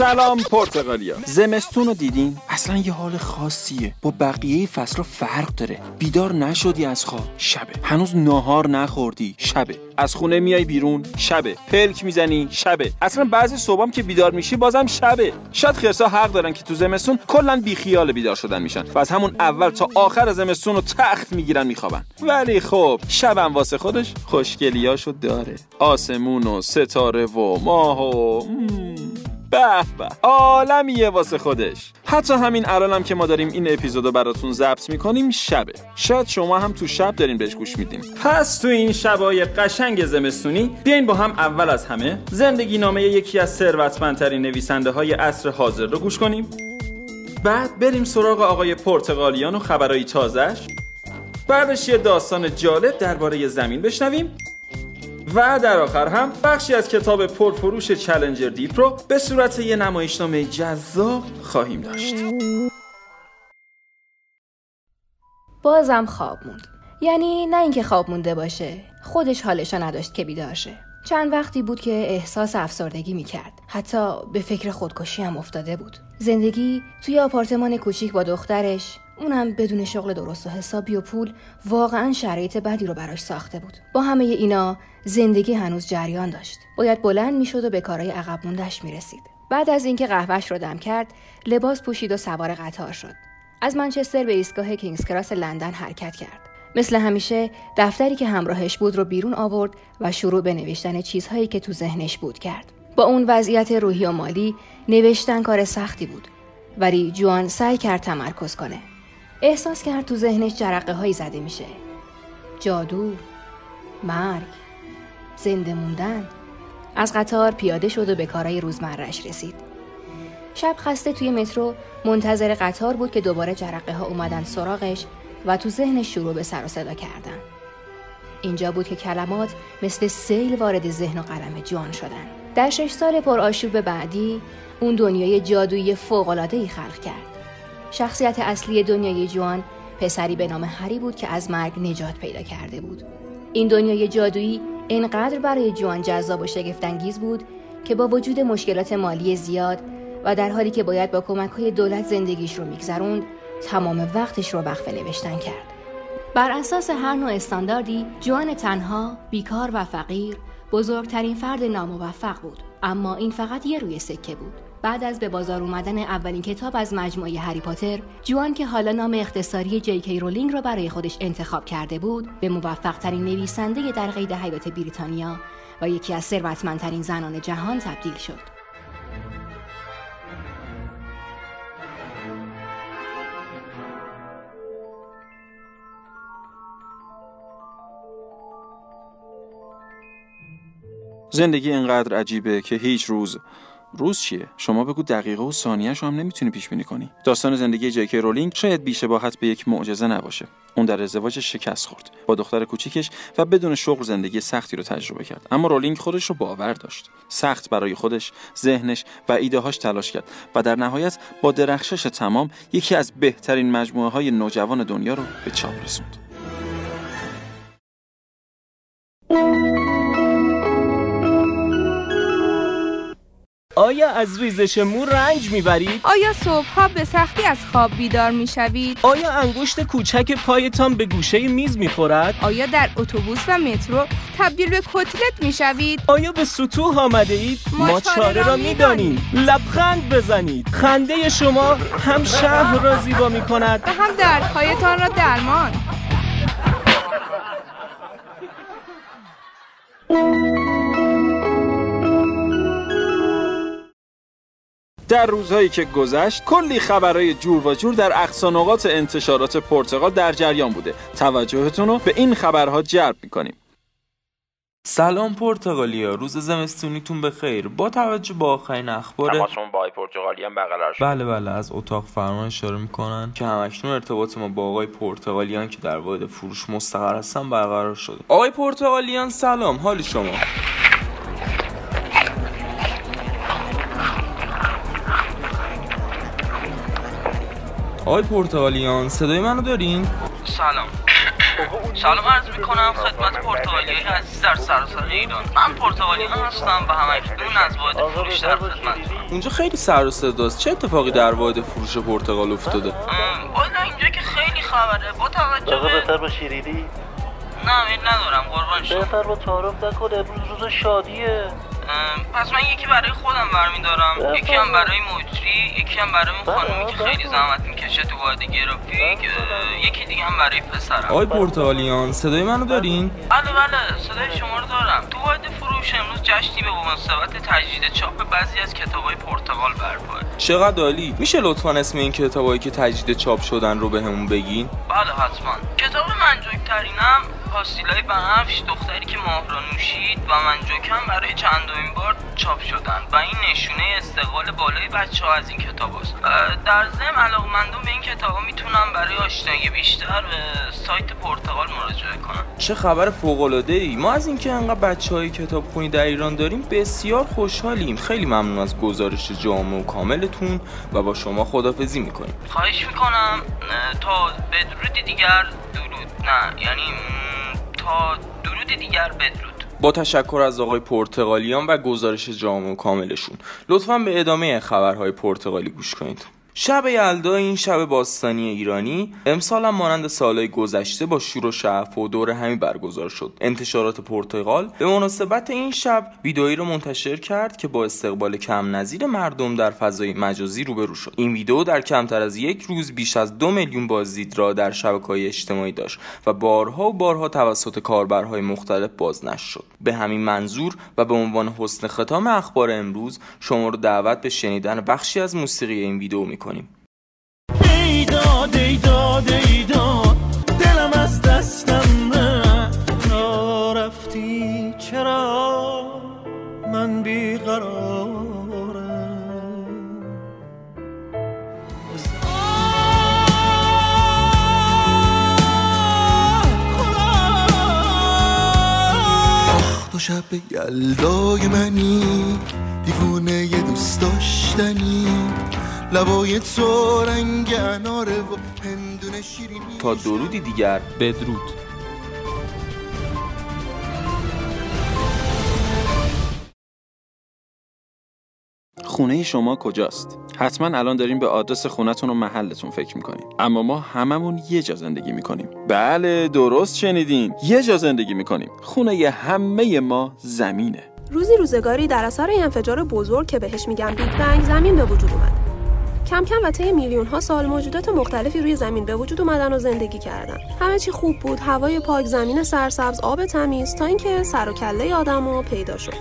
سلام پرتغالیا. زمستون رو دیدین؟ اصلا یه حال خاصیه. با بقیه فصل فرق داره. بیدار نشدی از خواب. شبه. هنوز ناهار نخوردی. شبه. از خونه میای بیرون. شبه. پلک می‌زنی. شبه. اصلا بعضی صبحام که بیدار میشی بازم شبه. شاید خرسا حق دارن که تو زمستون کلا بیخیال بیدار شدن میشن. و از همون اول تا آخر زمستون رو تخت می‌گیرن میخوابن. ولی خب شبم واسه خودش خوشگلیاشو داره. آسمون و ستاره و ماه و به به. عالمیه واسه خودش. حتی همین الانم که ما داریم این اپیزودو براتون ضبط می‌کنیم شبه. شاید شما هم تو شب دارین بهش گوش میدین. پس تو این شبای قشنگ زمستونی بیاین با هم اول از همه زندگی نامه یکی از ثروتمندترین نویسنده های عصر حاضر رو گوش کنیم. بعد بریم سراغ آقای پرتغالیان و خبرهای تازش بعدش یه داستان جالب درباره زمین بشنویم. و در آخر هم بخشی از کتاب پرفروش چلنجر دیپ رو به صورت یه نمایشنامه جذاب خواهیم داشت. بازم خواب موند. یعنی نه اینکه خواب مونده باشه خودش حالشو نداشت که بیدار شه. چند وقتی بود که احساس افسردگی می‌کرد. حتی به فکر خودکشی هم افتاده بود. زندگی توی آپارتمان کوچیک با دخترش اونم بدون شغل درست و حسابی و پول واقعا شرایط بدی رو براش ساخته بود. با همه اینا زندگی هنوز جریان داشت. باید بلند می‌شد و به کارهای عقب موندهش می‌رسید. بعد از اینکه قهوهش رو دم کرد لباس پوشید و سوار قطار شد. از منچستر به ایستگاه کینگز کراس لندن حرکت کرد. مثل همیشه دفتری که همراهش بود رو بیرون آورد و شروع به نوشتن چیزهایی که تو ذهنش بود کرد. با اون وضعیت روحی و مالی نوشتن کار سختی بود. ولی جوان سعی کرد تمرکز کنه. احساس کرد تو ذهنش جرقه هایی زده میشه. جادو مرگ زنده موندن. از قطار پیاده شد و به کارهای روزمرش رسید. شب خسته توی مترو منتظر قطار بود که دوباره جرقه ها اومدن سراغش و تو ذهنش شروع به سر و صدا کردن. اینجا بود که کلمات مثل سیل وارد ذهن و قلم جوان شدن. در شش سال پر آشوب بعدی اون دنیای جادویی ای خلق کرد. شخصیت اصلی دنیای جوان پسری به نام هری بود که از مرگ نجات پیدا کرده بود. این دنیای جادویی اینقدر برای جوان جذاب و شگفتانگیز بود که با وجود مشکلات مالی زیاد و در حالی که باید با کمک های دولت زندگیش رو میگذروند تمام وقتش رو وقف نوشتن کرد. بر اساس هر نوع استانداردی جوان تنها بیکار و فقیر بزرگترین فرد ناموفق بود. اما این فقط یه روی سکه بود. بعد از به بازار اومدن اولین کتاب از مجموعه هری پاتر جوان که حالا نام اختصاری جی کی رولینگ را برای خودش انتخاب کرده بود به موفق ترین نویسنده در قید حیات بریتانیا و یکی از ثروتمندترین زنان جهان تبدیل شد. زندگی اینقدر عجیبه که هیچ روز روز چیه؟ شما بگو دقیقه و ثانیه هم نمی‌تونی پیش بینی کنی. داستان زندگی جکی رولینگ شاید بیشباهت به یک معجزه نباشه. اون در ازدواج شکست خورد با دختر کوچیکش و بدون شغل زندگی سختی رو تجربه کرد. اما رولینگ خودش رو باور داشت. سخت برای خودش ذهنش و ایدههاش تلاش کرد و در نهایت با درخشش تمام یکی از بهترین مجموعه های نوجوان دنیا رو به چاپ رسوند. آیا از ریزش مو رنج می‌برید؟ آیا صبحها به سختی از خواب بیدار می‌شوید؟ آیا انگشت کوچک پایتان به گوشه میز می‌خورد؟ آیا در اتوبوس و مترو تبدیل به کتلت می‌شوید؟ آیا به سطوح آمده اید؟ ما, چاره را می‌دانیم لبخند بزنید خنده شما هم شهر را زیبا می‌کند و هم دردهایتان را درمان در روزهایی که گذشت کلی خبرهای جور و جور در اقصانقات انتشارات پرتغال در جریان بوده. توجهتون رو به این خبرها جلب می‌کنیم. سلام پرتغالیا روز زمستونیتون بخیر. با توجه به آخرین اخبار تماسمون با آقای پرتغالیان بغل بله بله از اتاق فرمان اشاره می‌کنن که همکنون ارتباط ما با آقای پرتغالیان که در واحد فروش مستقر هستن برقرار شده. آقای پرتغالیان سلام حال شما؟ آقای پرتغالیان صدای منو دارین؟ سلام. سلام عرض می‌کنم خدمت پرتغالیای عزیز در سراسر ایران. من پرتغالیان هستم و همه اکنون از واحد فروش در خدمت اونجا خیلی سر و صداست چه اتفاقی در واحد فروش پرتقال افتاده؟ والا اینجا که خیلی خبره با توجه به بهتر با شیرینی؟ نه میل ندارم قربان شم بهتر با تعارف نکن امروز روز شادیه. پس من یکی برای خودم برمیدارم. یکی هم برای مجری یکی هم برای اون خانومی که خیلی زحمت می‌کشه تو واحد گرافیک یکی دیگه هم برای پسرم. آقای پرتغالیان صدای منو دارین؟ بله بله صدای شما رو دارم. تو واحد فروش امروز جشنی به مناسبت تجدید چاپ بعضی از کتابای پرتغال برپاه چقدر عالی. میشه لطفا اسم این کتابایی که تجدید چاپ شدن رو بهمون بگین؟ بله حتما. کتاب منجوکترینم پاستیلای بنفش دختری که ماه را نوشید و منجوکم برای چندمین بار چاپ شدن و این نشونه استقبال بالای بچه ها از این کتاب است در ضمن علاقمندان به این کتاب ها می‌تونم برای آشنایی بیشتر به سایت پرتغال مراجعه کنم چه خبر فوق العاده ای ما از اینکه انقدر بچه های کتابخونی در ایران داریم بسیار خوشحالیم. خیلی ممنون از گزارش جامع و کاملتون و با شما خدافزی می‌کنیم. خواهش می‌کنم. تا بدرودی دیگر درود. نه یعنی تا درودی دیگر بدرود. با تشکر از آقای پرتغالیان و گزارش جامع و کاملشون. لطفا به ادامه خبرهای پرتغالی گوش کنید. شب یلدا این شب باستانی ایرانی امسال هم مانند سالهای گذشته با شور و شعف و دور همی برگزار شد. انتشارات پرتغال به مناسبت این شب ویدئویی رو منتشر کرد که با استقبال کم نظیر مردم در فضای مجازی روبرو شد. این ویدئو در کمتر از یک روز بیش از دو میلیون بازدید را در شبکه‌های اجتماعی داشت و بارها و بارها توسط کاربرهای مختلف بازنشر شد. به همین منظور و به عنوان حسن ختام اخبار امروز شما رو دعوت به شنیدن بخشی از موسیقی این ویدئو می‌کنیم. دستم رفت. رفتی؟ چرا من تو شب یلدای منی دیوونه دوست داشتنی. لبای تو رنگ اناره و هندونه شیرینی تا درودی دیگر بدرود. خونه شما کجاست؟ حتما الان داریم به آدرس خونتون و محلتون فکر می‌کنیم. اما ما هممون یه جا زندگی می‌کنیم. بله درست شنیدین. یه جا زندگی می‌کنیم. خونه همه ما زمینه. روزی روزگاری در اثر انفجار بزرگ که بهش میگن بیگ بنگ زمین به وجود اومد. کم کم و طی میلیون ها سال موجودات مختلفی روی زمین به وجود اومدن و زندگی کردن. همه چی خوب بود هوای پاک زمین سرسبز آب تمیز تا اینکه سر و کله آدمو پیدا شد.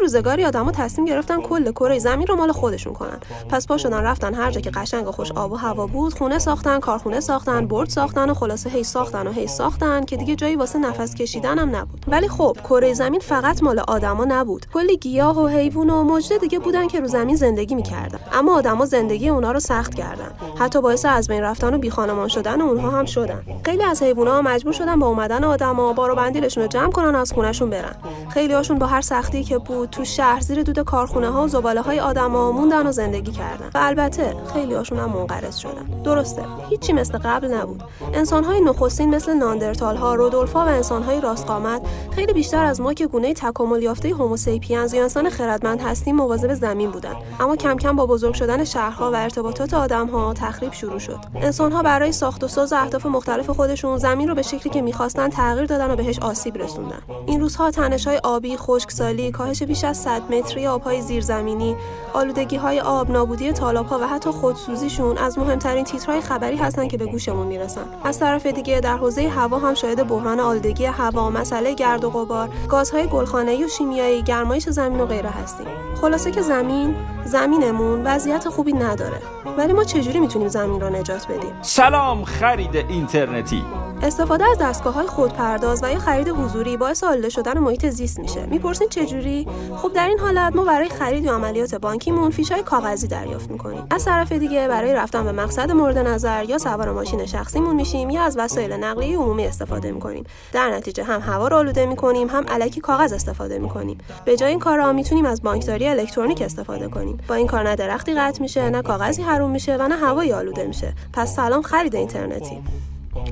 روز روزگاری آدما تصمیم گرفتن کل کره زمین رو مال خودشون کنن. پس پا شدن رفتن هر جا که قشنگ و خوش آب و هوا بود خونه ساختن کارخونه ساختن برد ساختن و خلاصه هی ساختن و هی ساختن که دیگه جایی واسه نفس کشیدن هم نبود. ولی خب کره زمین فقط مال آدما نبود. کلی گیاه و حیوان و موجود دیگه بودن که رو زمین زندگی می‌کردن. اما آدما زندگی اونا رو سخت کردن. حتی باعث از بین رفتن و بی خانمان شدن اونها هم شدن. خیلی از حیونا مجبور شدن با اومدن آدما بار و بندیلشون رو جمع کنن و از خونهشون برن. خیلی هاشون با هر سختی که بود تو شهر زیر دود کارخونه ها و زباله های آدما موندن و زندگی کردن. و البته خیلی هاشون هم منقرض شدن. درسته هیچی مثل قبل نبود. انسان های نخستین مثل ناندرتال ها رودولفا و انسان های راستقامت خیلی بیشتر از ما که گونه تکامل یافته هوموسیپینز یا انسان خردمند هستیم مواظب زمین بودن. اما کم کم با بزرگ شدن شهرها و ارتباطات آدم ها تخریب شروع شد. انسان ها برای ساخت و ساز اهداف مختلف خودشون زمین رو به شکلی که می‌خواستن تغییر دادن و بهش آسیب رسوندن. این روزها تنش های آبی خشکسالی کاهش بیش از 100 متری آبهای زیرزمینی آلودگی های آب نابودی تالاب ها و حتی خودسوزیشون از مهمترین تیترهای خبری هستن که به گوشمون می‌رسن. از طرف دیگه در حوزه هوا هم شاهد بحران آلودگی هوا مسئله گرد و غبار گازهای گلخانه‌ای و شیمیایی گرمایش زمین و غیره هستیم. خلاصه که زمین زمینمون وضعیت خوبی نداره. ولی ما چجوری می‌تونیم زمین را نجات بدیم؟ سلام خرید اینترنتی. استفاده از دستگاه های خودپرداز و یا خرید حضوری باعث آلوده شدن محیط زیست میشه. می‌پرسین چجوری؟ خب در این حالت ما برای خرید یا عملیات بانکیمون فیش های کاغذی دریافت می‌کنیم. از طرف دیگه برای رفتن به مقصد مورد نظر یا سوار ماشین شخصیمون میشیم یا از وسایل نقلیه عمومی استفاده می‌کنیم. در نتیجه هم هوا رو آلوده می‌کنیم هم علکی کاغذ استفاده می‌کنیم. به جای این کارا می‌تونیم از بانکداری الکترونیک استفاده کنیم. با این کار نه درختی قطع میشه نه کاغذی حروم میشه و نه هوایی آلوده میشه. پس سلام خرید اینترنتی.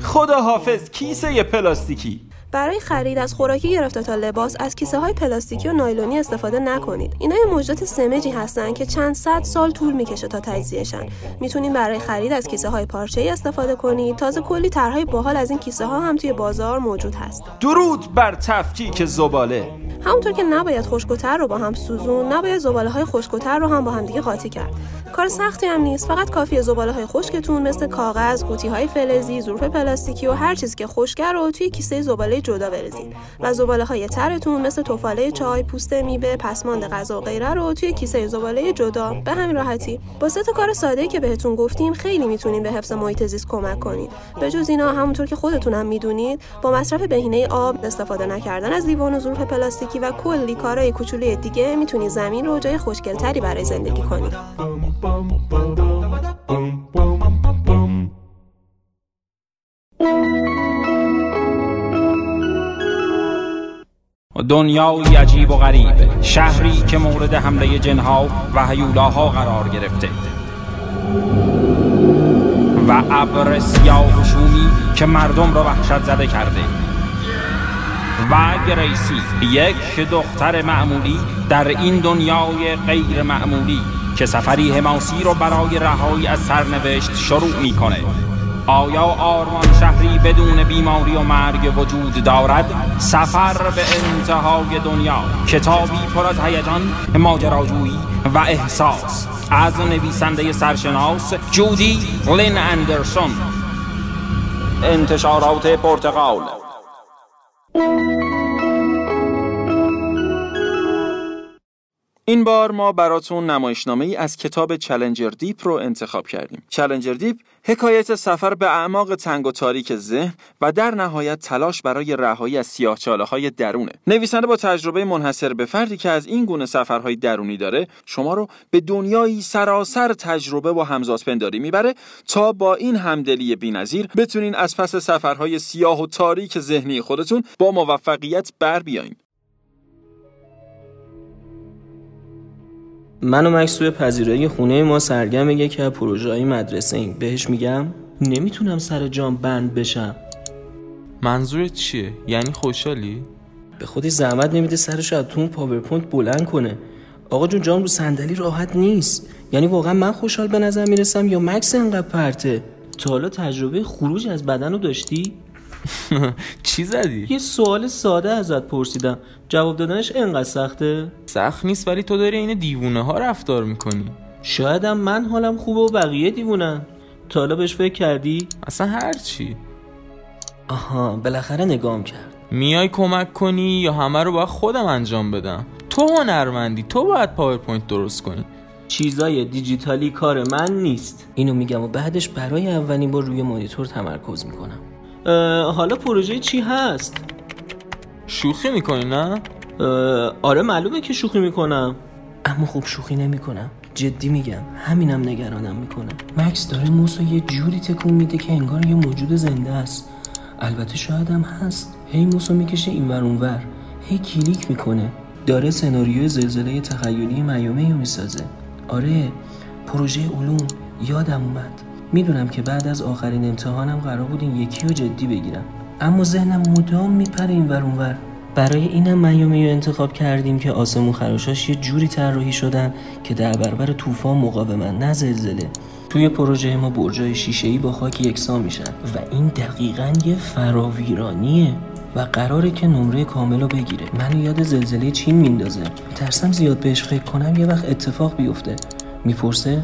خدا حافظ کیسه پلاستیکی. برای خرید از خوراکی گرفته تا لباس از کیسه های پلاستیکی و نایلونی استفاده نکنید. اینا یه موجودات سمجی هستن که چند صد سال طول می‌کشه تا تجزیهشن. می‌تونید برای خرید از کیسه های پارچه ای استفاده کنید. تازه کلی طرحهای باحال از این کیسه ها هم توی بازار موجود هست. درود بر تفکیک زباله. همونطور که نباید خشکوتر رو با هم سوزون نباید زباله های خشکوتر رو هم با هم دیگه قاطی کرد. کار سختی هم نیست. فقط کافی زباله های خشکتون مثل کاغذ قوطی های فلزی ظروف پلاستیکی و هر چیزی که خشکه رو توی کیسه زباله جدا بریزید و زباله های ترتون مثل توفاله چای پوست میوه پسماند غذا و غیره رو توی کیسه زباله جدا. به همین راحتی با سه تا کار ساده که بهتون گفتیم خیلی می‌تونین به حفظ محیط زیست کمک کنید. به جز اینا همونطور که خودتون هم می‌دونید با مصرف بهینه آب استفاده نکردن از لیوان و ظروف پلاستیکی و کلی کارهای کوچولوی دیگه می‌تونید زمین رو جای خوشگلتری برای زندگی کنید. دنیای عجیب و غریب شهری که مورد حمله جنها و هیولاها قرار گرفته. و ابر سیاه و شومی که مردم را وحشت زده کرده. و گریسی یک دختر معمولی در این دنیای غیر معمولی که سفری حماسی رو برای رهایی از سرنوشت شروع می‌کنه آیا آرمان شهری بدون بیماری و مرگ وجود دارد؟ سفر به انتهای دنیا کتابی پر از هیجان ماجراجویی و احساس. از نویسنده سرشناس جودی لین اندرسون. انتشارات پرتقال. این بار ما براتون نمایشنامه ای از کتاب Challenger Deep رو انتخاب کردیم. Challenger Deep حکایت سفر به اعماق تنگ و تاریک ذهن و در نهایت تلاش برای رهایی از سیاهچاله های درونه. نویسنده با تجربه منحصر به فردی که از این گونه سفرهای درونی داره، شما رو به دنیایی سراسر تجربه و همزادپنداری می‌بره تا با این همدلی بی‌نظیر بتونین از پس سفرهای سیاه و تاریک ذهنی خودتون با موفقیت بر بیاین. من و مکس توی پذیرایی خونه ما سرگرم یکی از پروژه های مدرسه ایم بهش میگم نمی‌تونم سر جام بند بشم منظورت چیه؟ یعنی خوشحالی؟ به خودی زحمت نمیده سرش از تو پاورپوینت بلند کنه آقا جون جام رو صندلی راحت نیست یعنی واقعا من خوشحال به نظر می‌رسم یا مکس انقدر پرته تا حالا تجربه خروج از بدن رو داشتی؟ چی زدی؟ یه سوال ساده ازت پرسیدم. جواب دادنش انقدر سخته؟ سخت نیست ولی تو داری این دیوونه ها رفتار می‌کنی. شایدم من حالم خوبه و بقیه دیوونن. تا حالا بهش فکر کردی؟ اصلا هر چی. آها بالاخره نگام کرد. میای کمک کنی یا همه رو باید خودم انجام بدم؟ تو هنرمندی تو باید پاورپوینت درست کنی. چیزای دیجیتالی کار من نیست. اینو میگم و بعدش برای اولین بار روی مانیتور تمرکز می‌کنم. حالا پروژه چی هست؟ شوخی می‌کنی نه؟ آره معلومه که شوخی می‌کنم. اما خوب شوخی نمی‌کنم. جدی میگم. همینم نگرانم می‌کنه مکس داره موسو یه جوری تکون میده که انگار یه موجود زنده است. البته شاید هم هست. هی موسو می‌کشه این ور اونور. هی کلیک می‌کنه. داره سناریوی زلزله تخیلی میامی رو می‌سازه. آره پروژه علوم. یادم اومد. می‌دونم که بعد از آخرین امتحانم قرار بود این یکی رو جدی بگیرم. اما ذهنم مدام میپره این ور اونور برای اینم میامی رو انتخاب کردیم که آسمون خراشاش یه جوری طراحی شدن که در برابر طوفان مقاومن نه زلزله. توی پروژه ما برجای شیشه‌ای با خاک یکسان میشن و این دقیقا یه فراویرانیه و قراره که نمره کامل رو بگیره. منو یاد زلزله چین میندازه. ترسم زیاد بهش فکر کنم یه وقت اتفاق بیفته. می‌پرسه؟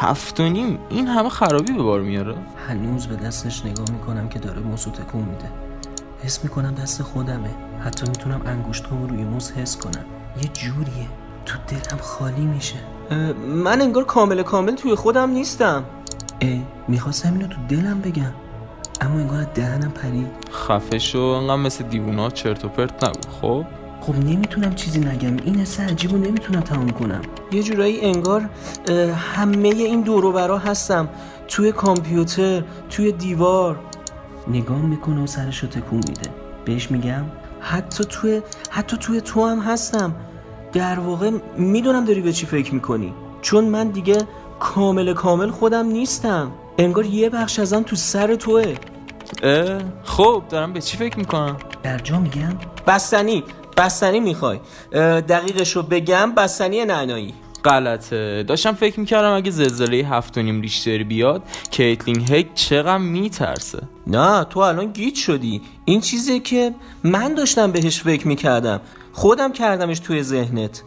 هفت و نیم این همه خرابی به بار میاره. هنوز به دستش نگاه می‌کنم که داره موسو تکون میده. حس می‌کنم دست خودمه. حتی می‌تونم انگشتامو روی موس حس کنم. یه جوریه. تو دلم خالی میشه. من انگار کامل کامل توی خودم نیستم. ای می‌خواستم اینو تو دلم بگم. اما انگار دهنم پرید. خفه شو انقدر مثل دیوونا چرت و پرت نگو خب؟ خب نمی‌تونم چیزی نگم. این حس عجیبو نمی‌تونم تمام کنم. یه جورایی انگار همه این دورو برا هستم. توی کامپیوتر توی دیوار. نگاه می‌کنه و سرشو تکون میده. بهش میگم. حتی توی حتی توی تو هم هستم. در واقع می‌دونم داری به چی فکر می‌کنی. چون من دیگه کامل کامل خودم نیستم. انگار یه بخش ازم تو سر توه. خب دارم به چی فکر می‌کنم؟ در جا میگم. بستنی. بستنی می‌خوای. دقیقش رو بگم بستنی نعنایی. غلطه داشتم فکر می‌کردم اگه زلزله هفت و نیم ریشتر بیاد کیتلین هیک چقدر میترسه. نه تو الان گیت شدی. این چیزی که من داشتم بهش فکر می‌کردم. خودم کردمش توی ذهنت.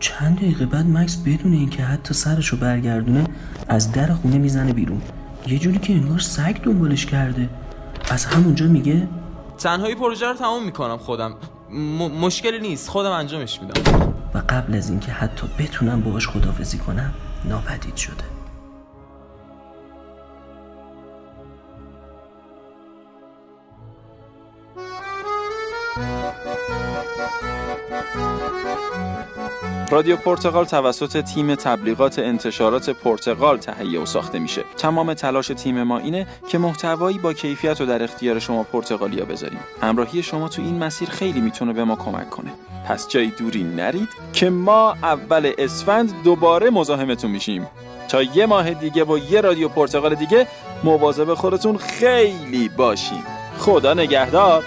چند دقیقه بعد مکس بدون اینکه حتی سرشو برگردونه از در خونه می‌زنه بیرون. یه جوری که انگار سگ دنبالش کرده. از همونجا میگه تنهایی پروژه رو تموم می‌کنم خودم. م- مشکلی نیست. خودم انجامش میدم. و قبل از اینکه حتی بتونم باهاش خدافزی کنم ناپدید شده. رادیو پرتغال توسط تیم تبلیغات انتشارات پرتغال تهیه و ساخته میشه. تمام تلاش تیم ما اینه که محتوایی با کیفیت رو در اختیار شما پرتغالیا بذاریم. همراهی شما تو این مسیر خیلی می‌تونه به ما کمک کنه. پس جای دوری نرید که ما اول اسفند دوباره مزاحمتون میشیم. تا یه ماه دیگه با یه رادیو پرتغال دیگه مواظب خودتون خیلی باشین. خدا نگهدار.